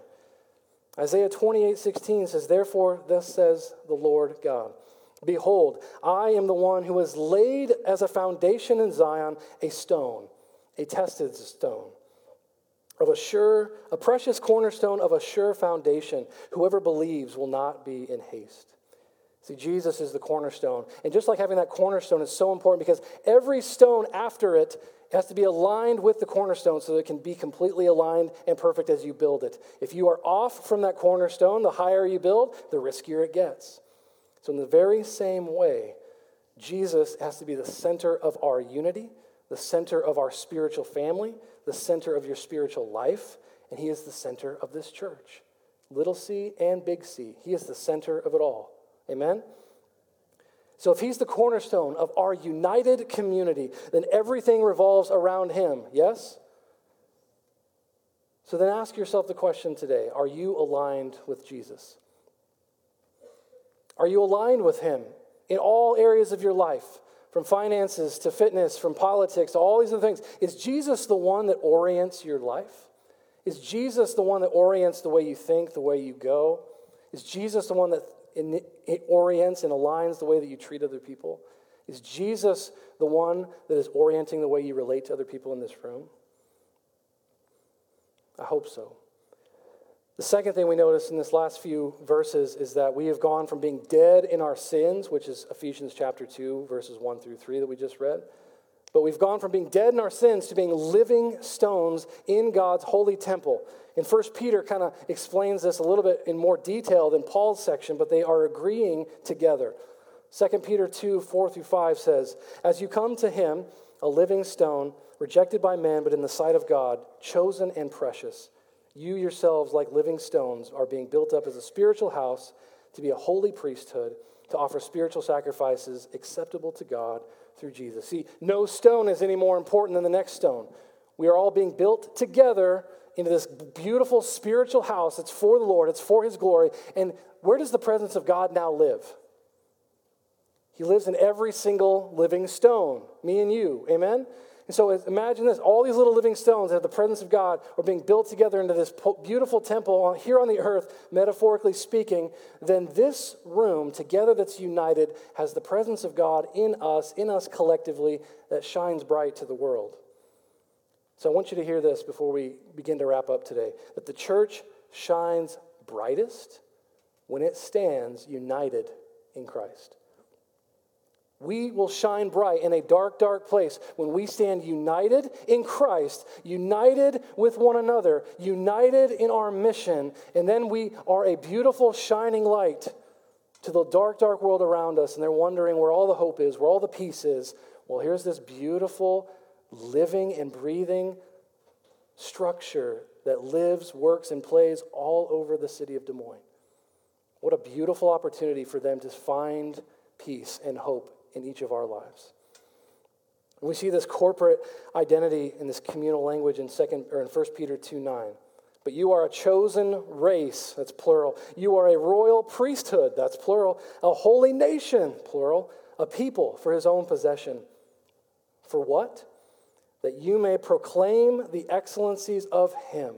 Isaiah 28 16 says, Therefore, thus says the Lord God. Behold, I am the one who has laid as a foundation in Zion a stone, a tested stone, of a sure, a precious cornerstone of a sure foundation. Whoever believes will not be in haste. See, Jesus is the cornerstone. And just like having that cornerstone is so important because every stone after it has to be aligned with the cornerstone so that it can be completely aligned and perfect as you build it. If you are off from that cornerstone, the higher you build, the riskier it gets. So, in the very same way, Jesus has to be the center of our unity, the center of our spiritual family, the center of your spiritual life, and He is the center of this church. Little c and big C. He is the center of it all. Amen? So, if He's the cornerstone of our united community, then everything revolves around Him. Yes? So, then ask yourself the question today Are you aligned with Jesus? Are you aligned with Him in all areas of your life? From finances to fitness, from politics to all these other things. Is Jesus the one that orients your life? Is Jesus the one that orients the way you think, the way you go? Is Jesus the one that orients and aligns the way that you treat other people? Is Jesus the one that is orienting the way you relate to other people in this room? I hope so. The second thing we notice in this last few verses is that we have gone from being dead in our sins, which is Ephesians chapter 2, verses 1 through 3 that we just read. But we've gone from being dead in our sins to being living stones in God's holy temple. And First Peter kind of explains this a little bit in more detail than Paul's section, but they are agreeing together. 2 Peter 2, 4 through 5 says, As you come to him, a living stone, rejected by men, but in the sight of God, chosen and precious you yourselves, like living stones, are being built up as a spiritual house to be a holy priesthood, to offer spiritual sacrifices acceptable to God through Jesus. See, no stone is any more important than the next stone. We are all being built together into this beautiful spiritual house. It's for the Lord, it's for His glory. And where does the presence of God now live? He lives in every single living stone, me and you. Amen? And so imagine this all these little living stones that the presence of God are being built together into this beautiful temple here on the earth, metaphorically speaking. Then this room, together that's united, has the presence of God in us, in us collectively, that shines bright to the world. So I want you to hear this before we begin to wrap up today that the church shines brightest when it stands united in Christ. We will shine bright in a dark, dark place when we stand united in Christ, united with one another, united in our mission, and then we are a beautiful, shining light to the dark, dark world around us, and they're wondering where all the hope is, where all the peace is. Well, here's this beautiful, living and breathing structure that lives, works, and plays all over the city of Des Moines. What a beautiful opportunity for them to find peace and hope in each of our lives. And we see this corporate identity in this communal language in second or in 1 Peter 2 9. But you are a chosen race, that's plural. You are a royal priesthood, that's plural. A holy nation, plural. A people for his own possession. For what? That you may proclaim the excellencies of him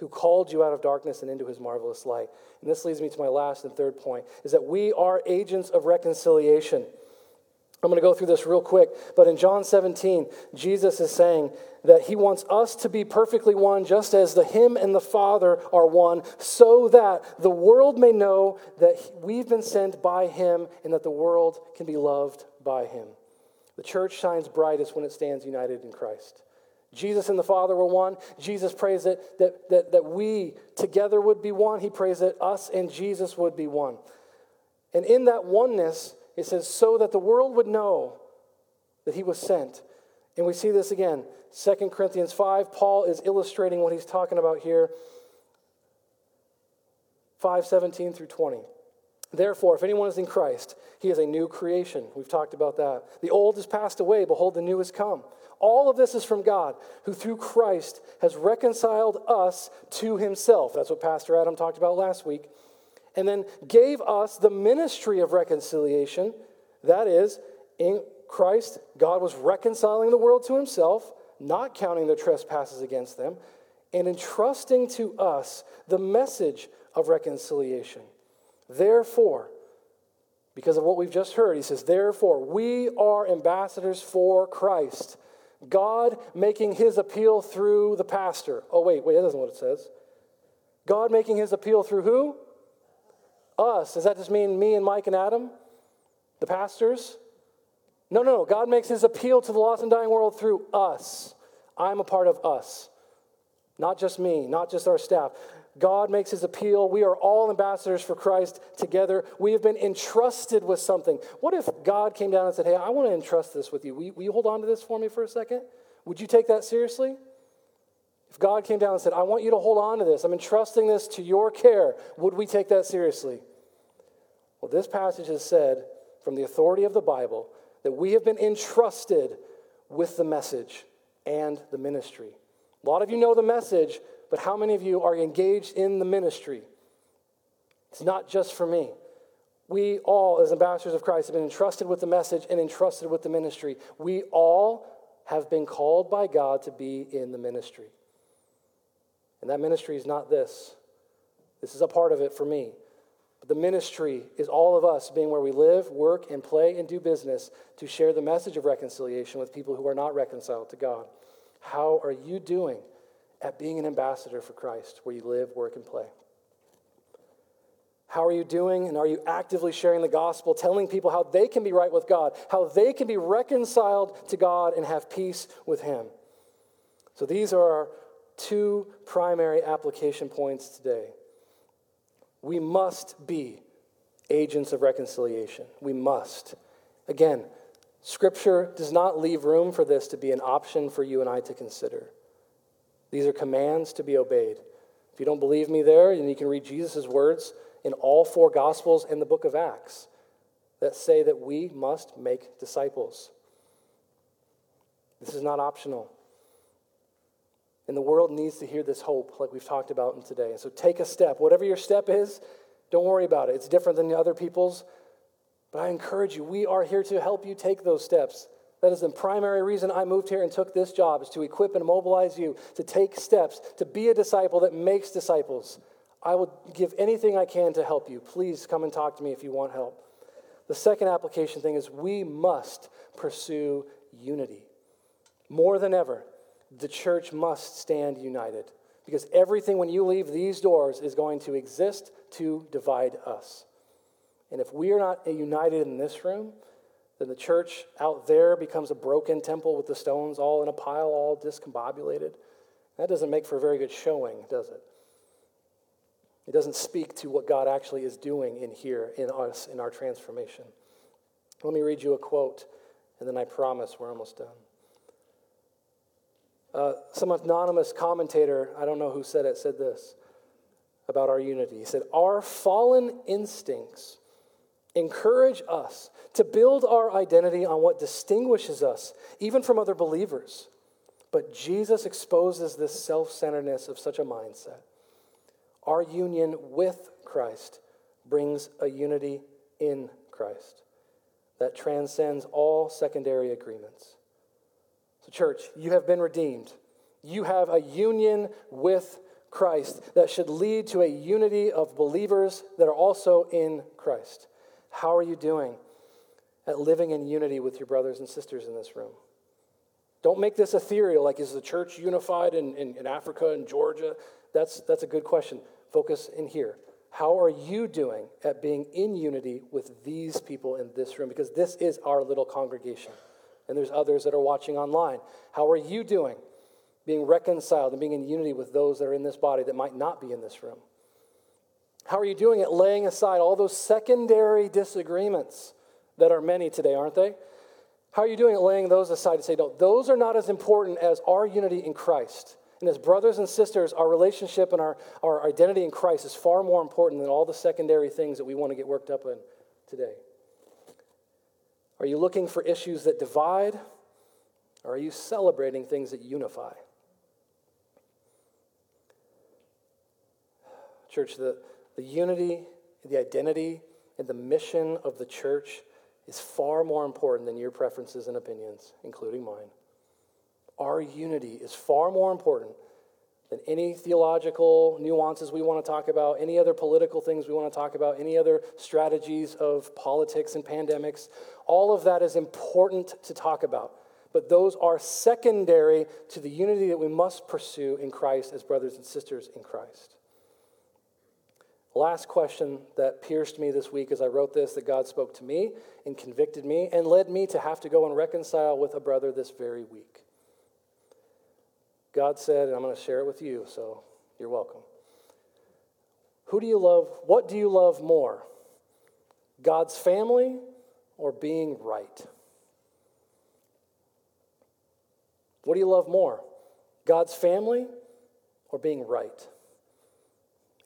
who called you out of darkness and into his marvelous light. And this leads me to my last and third point is that we are agents of reconciliation. I'm going to go through this real quick, but in John 17, Jesus is saying that he wants us to be perfectly one, just as the him and the Father are one, so that the world may know that we've been sent by him and that the world can be loved by him. The church shines brightest when it stands united in Christ. Jesus and the Father were one. Jesus prays that, that, that, that we together would be one. He prays that us and Jesus would be one. And in that oneness, it says, so that the world would know that he was sent. And we see this again. 2 Corinthians 5, Paul is illustrating what he's talking about here. 5 17 through 20. Therefore, if anyone is in Christ, he is a new creation. We've talked about that. The old has passed away, behold, the new has come. All of this is from God, who through Christ has reconciled us to himself. That's what Pastor Adam talked about last week and then gave us the ministry of reconciliation. That is, in Christ, God was reconciling the world to himself, not counting their trespasses against them, and entrusting to us the message of reconciliation. Therefore, because of what we've just heard, he says, Therefore, we are ambassadors for Christ. God making his appeal through the pastor. Oh, wait, wait, that isn't what it says. God making his appeal through who? Us. Does that just mean me and Mike and Adam? The pastors? No, no, no. God makes his appeal to the lost and dying world through us. I'm a part of us. Not just me, not just our staff. God makes his appeal. We are all ambassadors for Christ together. We have been entrusted with something. What if God came down and said, Hey, I want to entrust this with you. Will you, will you hold on to this for me for a second? Would you take that seriously? If God came down and said, I want you to hold on to this, I'm entrusting this to your care, would we take that seriously? Well, this passage has said from the authority of the Bible that we have been entrusted with the message and the ministry. A lot of you know the message, but how many of you are engaged in the ministry? It's not just for me. We all, as ambassadors of Christ, have been entrusted with the message and entrusted with the ministry. We all have been called by God to be in the ministry. And that ministry is not this. This is a part of it for me. The ministry is all of us being where we live, work, and play and do business to share the message of reconciliation with people who are not reconciled to God. How are you doing at being an ambassador for Christ where you live, work, and play? How are you doing? And are you actively sharing the gospel, telling people how they can be right with God, how they can be reconciled to God and have peace with Him? So these are our two primary application points today. We must be agents of reconciliation. We must. Again, Scripture does not leave room for this to be an option for you and I to consider. These are commands to be obeyed. If you don't believe me there, then you can read Jesus' words in all four Gospels and the book of Acts that say that we must make disciples. This is not optional. And the world needs to hear this hope, like we've talked about in today. So take a step. Whatever your step is, don't worry about it. It's different than the other people's. But I encourage you, we are here to help you take those steps. That is the primary reason I moved here and took this job, is to equip and mobilize you to take steps, to be a disciple that makes disciples. I will give anything I can to help you. Please come and talk to me if you want help. The second application thing is we must pursue unity. More than ever, the church must stand united because everything when you leave these doors is going to exist to divide us. And if we are not united in this room, then the church out there becomes a broken temple with the stones all in a pile, all discombobulated. That doesn't make for a very good showing, does it? It doesn't speak to what God actually is doing in here, in us, in our transformation. Let me read you a quote, and then I promise we're almost done. Uh, some anonymous commentator, I don't know who said it, said this about our unity. He said, Our fallen instincts encourage us to build our identity on what distinguishes us, even from other believers. But Jesus exposes this self centeredness of such a mindset. Our union with Christ brings a unity in Christ that transcends all secondary agreements. Church, you have been redeemed. You have a union with Christ that should lead to a unity of believers that are also in Christ. How are you doing at living in unity with your brothers and sisters in this room? Don't make this ethereal, like is the church unified in, in, in Africa and Georgia? That's, that's a good question. Focus in here. How are you doing at being in unity with these people in this room? Because this is our little congregation, and there's others that are watching online. How are you doing being reconciled and being in unity with those that are in this body that might not be in this room? How are you doing at laying aside all those secondary disagreements that are many today, aren't they? How are you doing at laying those aside to say, no, those are not as important as our unity in Christ? And as brothers and sisters, our relationship and our, our identity in Christ is far more important than all the secondary things that we want to get worked up in today. Are you looking for issues that divide? Or are you celebrating things that unify? Church, the, the unity, the identity, and the mission of the church is far more important than your preferences and opinions, including mine. Our unity is far more important than any theological nuances we want to talk about, any other political things we want to talk about, any other strategies of politics and pandemics. All of that is important to talk about. But those are secondary to the unity that we must pursue in Christ as brothers and sisters in Christ. Last question that pierced me this week as I wrote this that God spoke to me and convicted me and led me to have to go and reconcile with a brother this very week. God said, and I'm going to share it with you, so you're welcome. Who do you love? What do you love more? God's family or being right? What do you love more? God's family or being right?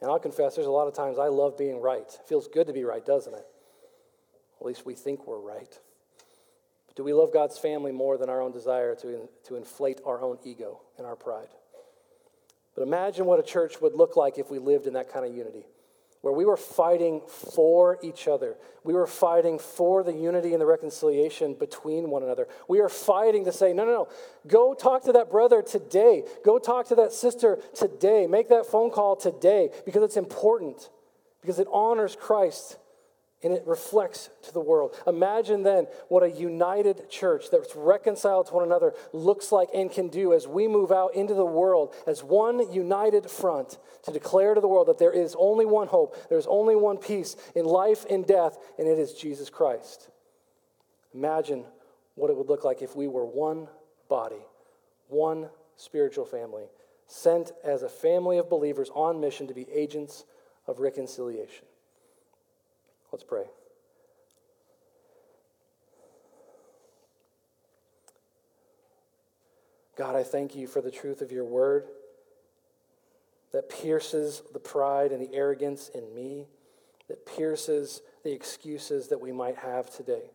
And I'll confess, there's a lot of times I love being right. It feels good to be right, doesn't it? At least we think we're right. Do we love God's family more than our own desire to, to inflate our own ego and our pride? But imagine what a church would look like if we lived in that kind of unity where we were fighting for each other. We were fighting for the unity and the reconciliation between one another. We are fighting to say, no, no, no, go talk to that brother today. Go talk to that sister today. Make that phone call today because it's important, because it honors Christ and it reflects to the world. Imagine then what a united church that's reconciled to one another looks like and can do as we move out into the world as one united front to declare to the world that there is only one hope, there's only one peace in life and death, and it is Jesus Christ. Imagine what it would look like if we were one body, one spiritual family, sent as a family of believers on mission to be agents of reconciliation. Let's pray. God, I thank you for the truth of your word that pierces the pride and the arrogance in me, that pierces the excuses that we might have today.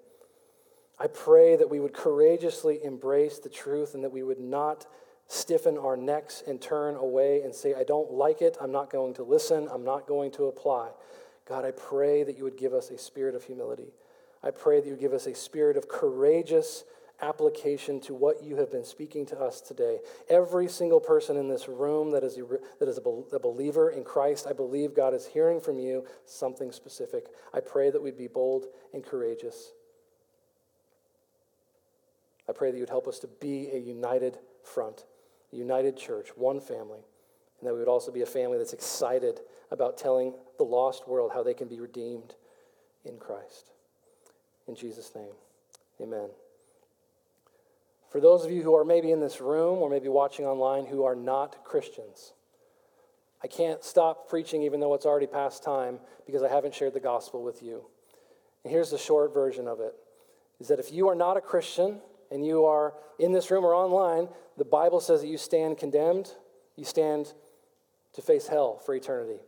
I pray that we would courageously embrace the truth and that we would not stiffen our necks and turn away and say, I don't like it, I'm not going to listen, I'm not going to apply. God, I pray that you would give us a spirit of humility. I pray that you give us a spirit of courageous application to what you have been speaking to us today. Every single person in this room that is a, that is a believer in Christ, I believe God is hearing from you something specific. I pray that we'd be bold and courageous. I pray that you'd help us to be a united front, a united church, one family, and that we would also be a family that's excited about telling the lost world how they can be redeemed in Christ. In Jesus' name, amen. For those of you who are maybe in this room or maybe watching online who are not Christians, I can't stop preaching even though it's already past time because I haven't shared the gospel with you. And here's the short version of it is that if you are not a Christian and you are in this room or online, the Bible says that you stand condemned, you stand to face hell for eternity.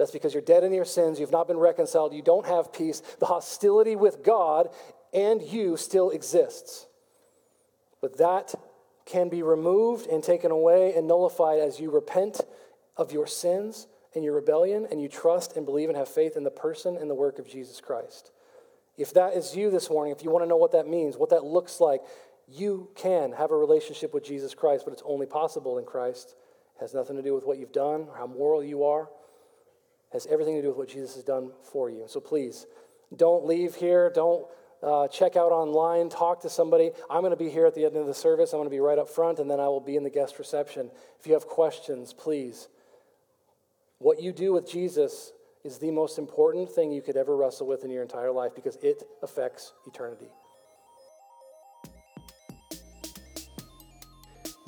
That's because you're dead in your sins, you've not been reconciled, you don't have peace. The hostility with God and you still exists. But that can be removed and taken away and nullified as you repent of your sins and your rebellion and you trust and believe and have faith in the person and the work of Jesus Christ. If that is you this morning, if you want to know what that means, what that looks like, you can have a relationship with Jesus Christ, but it's only possible in Christ. It has nothing to do with what you've done or how moral you are. Has everything to do with what Jesus has done for you. So please, don't leave here. Don't uh, check out online, talk to somebody. I'm going to be here at the end of the service. I'm going to be right up front, and then I will be in the guest reception. If you have questions, please. What you do with Jesus is the most important thing you could ever wrestle with in your entire life because it affects eternity.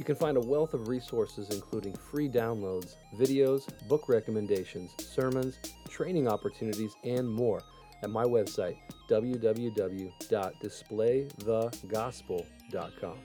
You can find a wealth of resources, including free downloads, videos, book recommendations, sermons, training opportunities, and more at my website, www.displaythegospel.com.